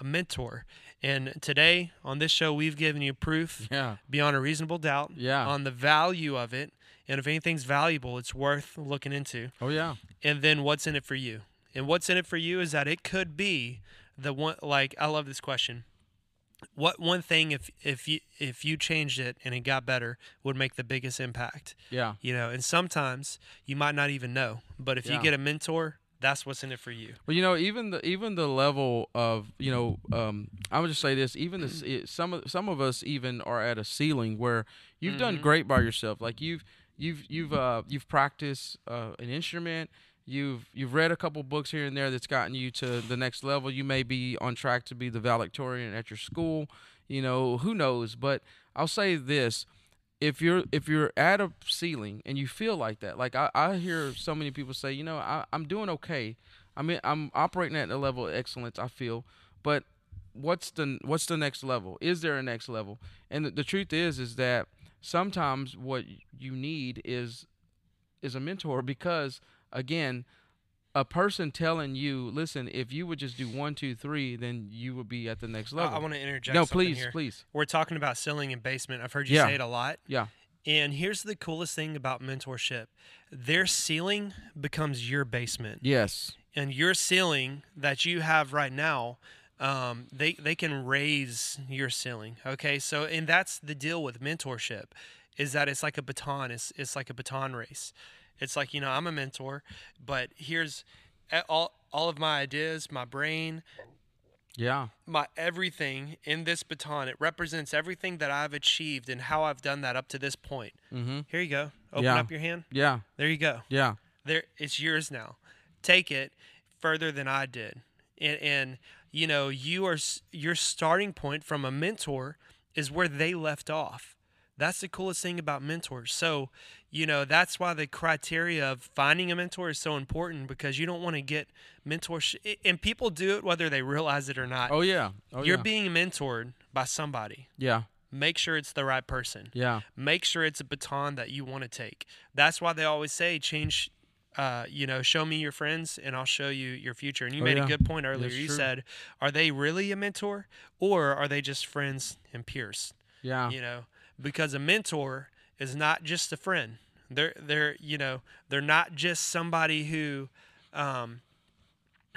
a mentor And today on this show, we've given you proof Yeah. beyond a reasonable doubt Yeah. on the value of it. And if anything's valuable, it's worth looking into. Oh yeah. And then what's in it for you? And what's in it for you is that it could be the one like I love this question. What one thing if if you if you changed it and it got better would make the biggest impact? Yeah. You know, and sometimes you might not even know. But if you get a mentor, that's what's in it for you. Well, you know, even the even the level of you know, um, I would just say this: even this, it, some of some of us even are at a ceiling where you've done Mhm. great by yourself. Like you've you've you've uh, you've practiced uh, an instrument. You've you've read a couple books here and there that's gotten you to the next level. You may be on track to be the valedictorian at your school. You know, who knows? But I'll say this: if you're if you're at a ceiling and you feel like that, like I, I hear so many people say, you know, I, I'm doing okay. I mean, I'm operating at a level of excellence. I feel, but what's the what's the next level? Is there a next level? And the, the truth is, is that sometimes what you need is is a mentor because again, a person telling you, listen, if you would just do one, two, three, then you would be at the next level. I, level. want to interject. no, please, here. please. We're talking about ceiling and basement. I've heard you Yeah. say it a lot. Yeah. And here's the coolest thing about mentorship: their ceiling becomes your basement. Yes. and your ceiling that you have right now um, they they can raise your ceiling okay so and that's the deal with mentorship is that it's like a baton it's, it's like a baton race it's like you know i'm a mentor but here's all all of my ideas my brain Yeah. my everything in this baton it represents everything that i've achieved and how i've done that up to this point Mm-hmm. here you go open Yeah. up your hand Yeah. there you go Yeah. there it's yours now take it further than i did and, and you know you are your starting point from a mentor is where they left off that's the coolest thing about mentors so you know that's why the criteria of finding a mentor is so important because you don't want to get mentorship and people do it whether they realize it or not Oh yeah. Oh you're yeah. being mentored by somebody yeah. make sure it's the right person Yeah. make sure it's a baton that you want to take. That's why they always say change uh, you know, show me your friends and I'll show you your future. And you Oh, made yeah. a good point earlier. That's you true. said, are they really a mentor or are they just friends and peers? Yeah. You know, because a mentor is not just a friend. They're they're you know they're not just somebody who um,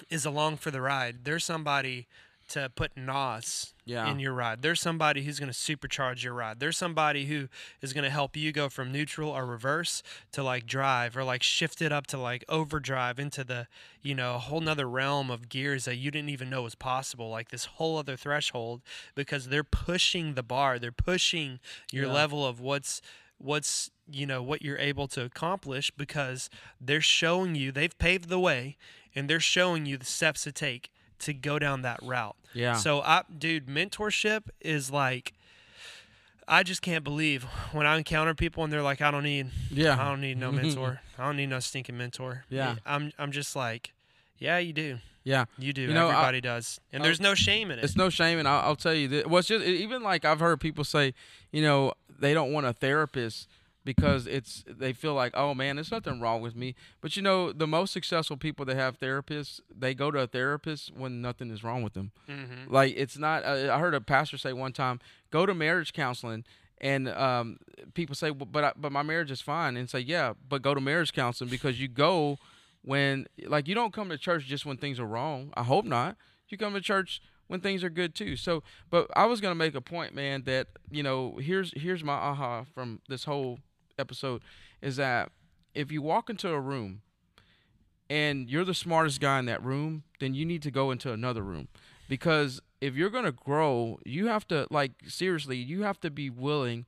is along for the ride. They're somebody to put NOS Yeah. in your ride. There's somebody who's going to supercharge your ride. There's somebody who is going to help you go from neutral or reverse to like drive or like shift it up to like overdrive into the, you know, a whole nother realm of gears that you didn't even know was possible. Like this whole other threshold because they're pushing the bar. They're pushing your Yeah. level of what's what's you know what you're able to accomplish because they're showing you they've paved the way and they're showing you the steps to take to go down that route Yeah. so I dude mentorship is like I just can't believe when I encounter people and they're like I don't need yeah. I don't need no mentor I don't need no stinking mentor Yeah. I'm I'm just like yeah you do yeah. you do You know, I- everybody does and I- there's no shame in it It's no shame, and I'll, I'll tell you that. Well, it's just even like I've heard people say, you know, they don't want a therapist because it's they feel like, oh man, there's nothing wrong with me. But you know, the most successful people that have therapists, they go to a therapist when nothing is wrong with them. hmm Like it's not. Uh, I heard a pastor say one time, go to marriage counseling. And um, people say, "Well, but I, but my marriage is fine, and say, yeah, but go to marriage counseling because you go when like you don't come to church just when things are wrong. I hope not. You come to church when things are good too. So, but I was gonna make a point, man, that you know here's here's my aha from this whole episode is that if you walk into a room and you're the smartest guy in that room, then you need to go into another room because if you're to grow, you have to like seriously, you have to be willing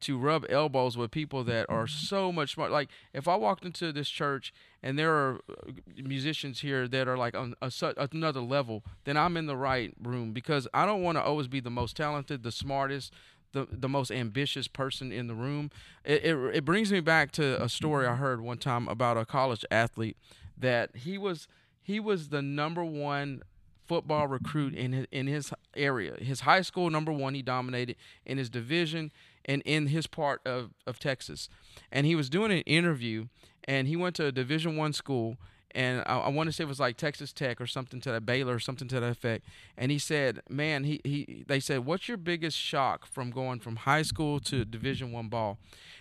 to rub elbows with people that are so much smart. Like if I walked into this church and there are uh, musicians here that are like on a, another level, then I'm in the right room because I don't want to always be the most talented, the smartest, the the most ambitious person in the room. It, it it brings me back to a story I heard one time about a college athlete that he was he was the number one football recruit in his, in his area. His high school number one, he dominated in his division and in his part of, of Texas. And he was doing an interview and he went to a division one school and I, I want to say it was like Texas Tech or something to that Baylor or something to that effect. And he said, "Man, he, he they said, what's your biggest shock from going from high school to Division One ball?"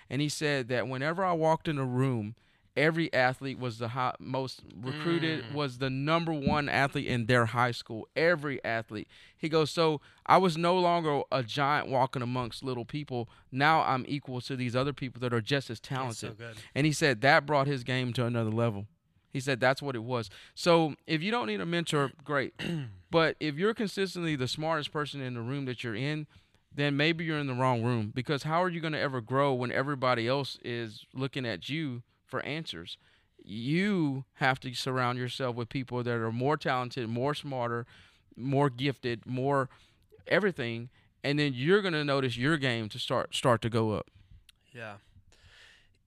And he said that whenever I walked in a room, every athlete was the high, most recruited, Mm. was the number one athlete in their high school. Every athlete. He goes, so I was no longer a giant walking amongst little people. Now I'm equal to these other people that are just as talented. so. And he said that brought his game to another level. He said that's what it was. So if you don't need a mentor, great. but if you're consistently the smartest person in the room that you're in, then maybe you're in the wrong room because how are you going to ever grow when everybody else is looking at you for answers? You have to surround yourself with people that are more talented, more smarter, more gifted, more everything, and then you're going to notice your game to start start to go up. Yeah.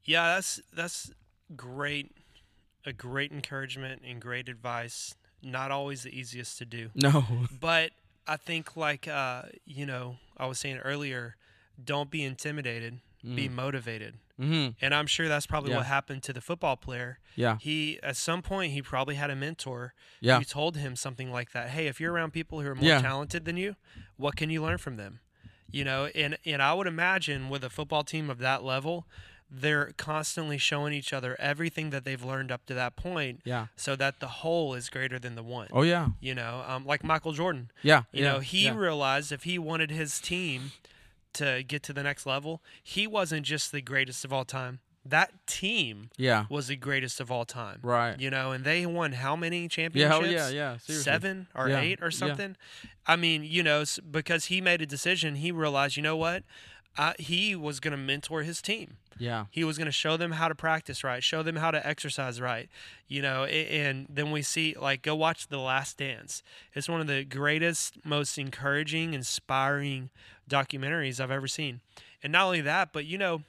Yeah, that's that's great. A great encouragement and great advice. Not always the easiest to do. No. But I think like uh, you know, I was saying earlier, don't be intimidated, be motivated. Mm-hmm. And I'm sure that's probably Yeah. what happened to the football player. Yeah. He at some point he probably had a mentor Yeah. who told him something like that. Hey, if you're around people who are more Yeah. talented than you, what can you learn from them? You know, and and I would imagine with a football team of that level, they're constantly showing each other everything that they've learned up to that point, Yeah. so that the whole is greater than the one. Oh yeah. You know, um, like Michael Jordan. Yeah. You yeah, know, he yeah. realized if he wanted his team to get to the next level, he wasn't just the greatest of all time. That team yeah. was the greatest of all time. Right. You know, and they won how many Yeah. championships? Oh yeah. Yeah. Seriously. Seven or Yeah, eight or yeah. something. I mean, you know, because he made a decision, he realized, you know what? Uh, he was going to mentor his team. Yeah. He was going to show them how to practice right, show them how to exercise right, you know. And then we see, like, go watch The Last Dance. It's one of the greatest, most encouraging, inspiring documentaries I've ever seen. And not only that, but you know,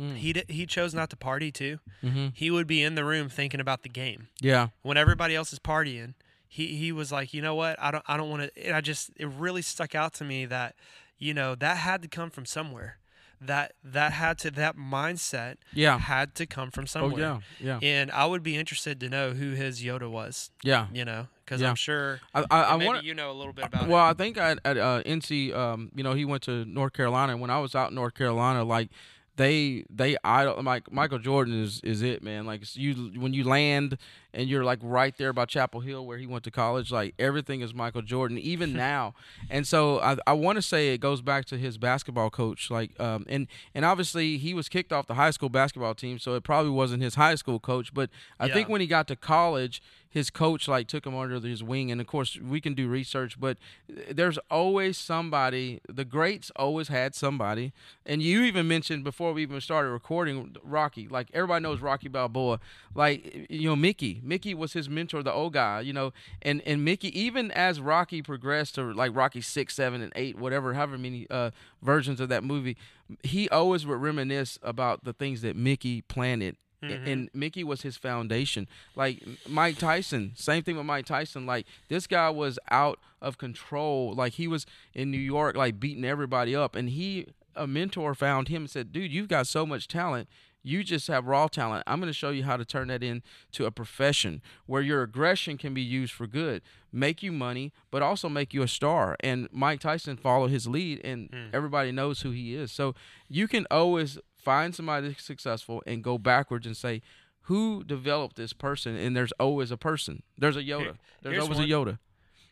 Mm. he d- he chose not to party too. Mm-hmm. He would be in the room thinking about the game Yeah. when everybody else is partying. He he was like, you know what? I don't I don't want to. And I just it really stuck out to me that you know that had to come from somewhere. That that had to that mindset Yeah. had to come from somewhere. Oh somewhere. yeah. Yeah. And I would be interested to know who his Yoda was. Yeah. You know, because Yeah. I'm sure I I, I maybe want. you know a little bit about Well, it. I think at, at uh, NC, um, you know, he went to North Carolina. When I was out in North Carolina, like they they idol like Michael Jordan is is it man. Like you when you land and you're like right there by Chapel Hill where he went to college. Like everything is Michael Jordan, even now. And so I I want to say it goes back to his basketball coach. Like um and and obviously he was kicked off the high school basketball team, so it probably wasn't his high school coach. But I think when he got to college his coach like took him under his wing. And of course we can do research but there's always somebody the greats always had somebody. And you even mentioned before we even started recording rocky. Like everybody knows rocky balboa. Like you know mickey. Mickey was his mentor the old guy you know. And and mickey even as rocky progressed to like rocky six seven and eight whatever however many uh versions of that movie he always would reminisce about the things that mickey planted Mhm. and Mickey was his foundation. Like Mike Tyson, same thing with Mike Tyson. Like this guy was out of control. Like he was in New York, like beating everybody up, and he a mentor found him and said, "Dude, you've got so much talent." You just have raw talent. I'm going to show you how to turn that into a profession where your aggression can be used for good, make you money, but also make you a star. And Mike Tyson followed his lead, and everybody knows who he is. So you can always find somebody successful and go backwards and say, who developed this person? And there's always a person. There's a Yoda. There's here's always one. a Yoda.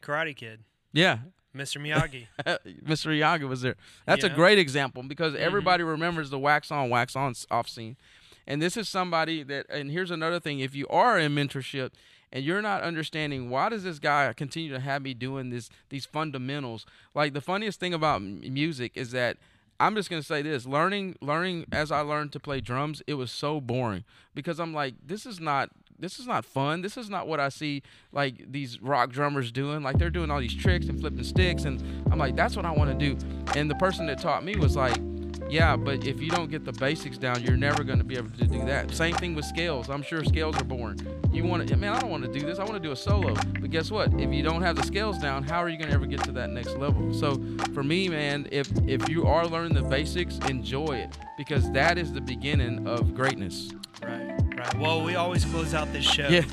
Karate Kid, Yeah. Mr. Miyagi. Mr. Miyagi was there. That's You a know? great example because Mm-hmm. everybody remembers the wax on, wax on off scene. And this is somebody that, and here's another thing if you are in mentorship and you're not understanding why does this guy continue to have me doing this these fundamentals like the funniest thing about music is that I'm just gonna say this: learning, learning as I learned to play drums, it was so boring because I'm like, this is not, this is not fun. This is not what I see like these rock drummers doing. Like they're doing all these tricks and flipping sticks, and I'm like, that's what I want to do. And the person that taught me was like, yeah, but if you don't get the basics down, you're never going to be able to do that. Same thing with scales. I'm sure scales are boring. You want to, man, I don't want to do this. I want to do a solo. But guess what? If you don't have the scales down, how are you going to ever get to that next level? So for me, man, if if you are learning the basics, enjoy it because that is the beginning of greatness. right, right. Well, we always close out this show. Yeah.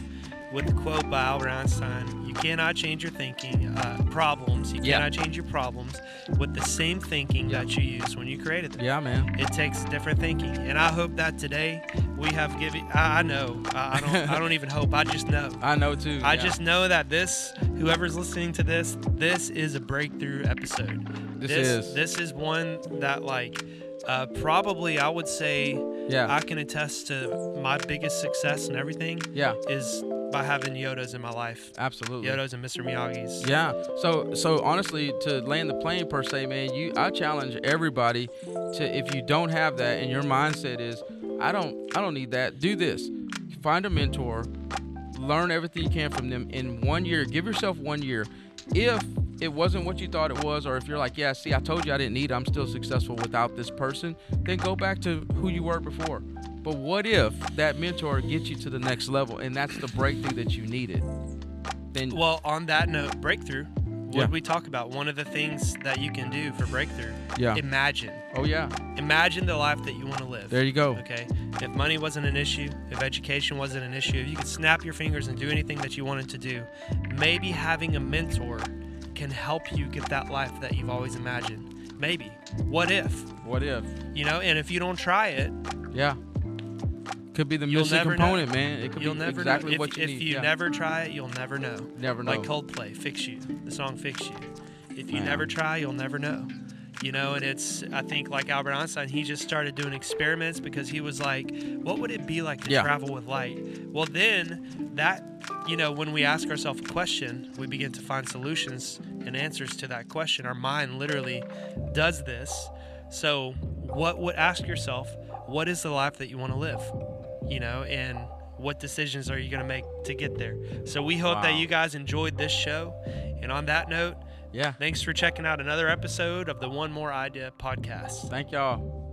With the quote by Albert Einstein You cannot change your thinking, uh, problems. You Yeah. cannot change your problems with the same thinking Yeah. that you used when you created them. Yeah, man. It takes different thinking. And I hope that today we have given, I, I know, I, I, don't, I don't even hope, I just know. I know too. I yeah. just know that this, whoever's listening to this, this is a breakthrough episode. This this is. This is one that, like, uh, probably I would say Yeah. I can attest to my biggest success and everything yeah. is by having Yodas in my life. Absolutely. Yodas and Mr. Miyagi's. Yeah. So so honestly, to land the plane per se, man, you I challenge everybody to if you don't have that and your mindset is I don't I don't need that. Do this. Find a mentor, learn everything you can from them in one year. Give yourself one year. If it wasn't what you thought it was, or if you're like, yeah, see, I told you I didn't need it, I'm still successful without this person, then go back to who you were before. But what if that mentor gets you to the next level and that's the breakthrough that you needed? Then Well, on that note, breakthrough. What Yeah. did we talk about? One of the things that you can do for breakthrough. yeah. Imagine. Oh yeah. Imagine the life that you want to live. There you go. Okay. If money wasn't an issue, if education wasn't an issue, if you could snap your fingers and do anything that you wanted to do, maybe having a mentor can help you get that life that you've always imagined. Maybe. What if? What if? You know, and if you don't try it, Yeah. Could be the You'll missing component, know. man. It could you'll be never exactly know. If, what you if need. you yeah. never try it, you'll never know. never know. Like Coldplay, Fix You, the song Fix You. If you Man. never try, you'll never know. You know, and it's, I think, like Albert Einstein, he just started doing experiments because he was like, what would it be like to Yeah. travel with light? Well, then that, you know, when we ask ourselves a question, we begin to find solutions and answers to that question. Our mind literally does this. So, what would ask yourself, what is the life that you want to live? You know, and what decisions are you going to make to get there? So, we hope that you guys enjoyed this show. And on that note, yeah. thanks for checking out another episode of the One More Idea podcast. Thank y'all.